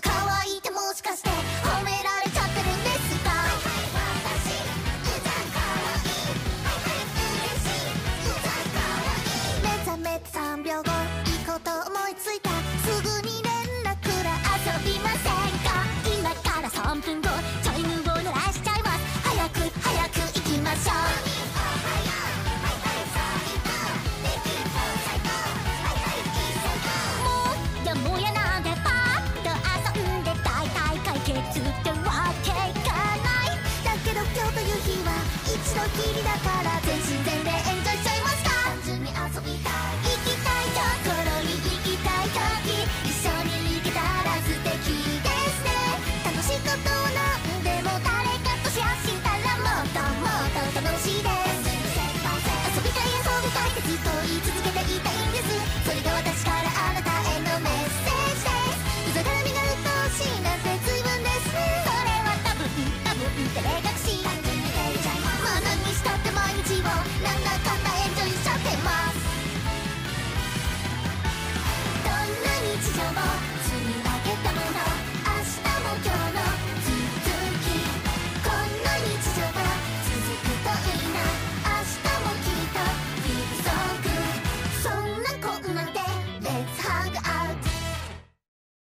かわいてもしかして。いにたいきたいとき一緒にけたらですね。楽しいことなんでも誰かとシェアしたらもっともっと楽しいです。遊びたい遊びたいって続けていたい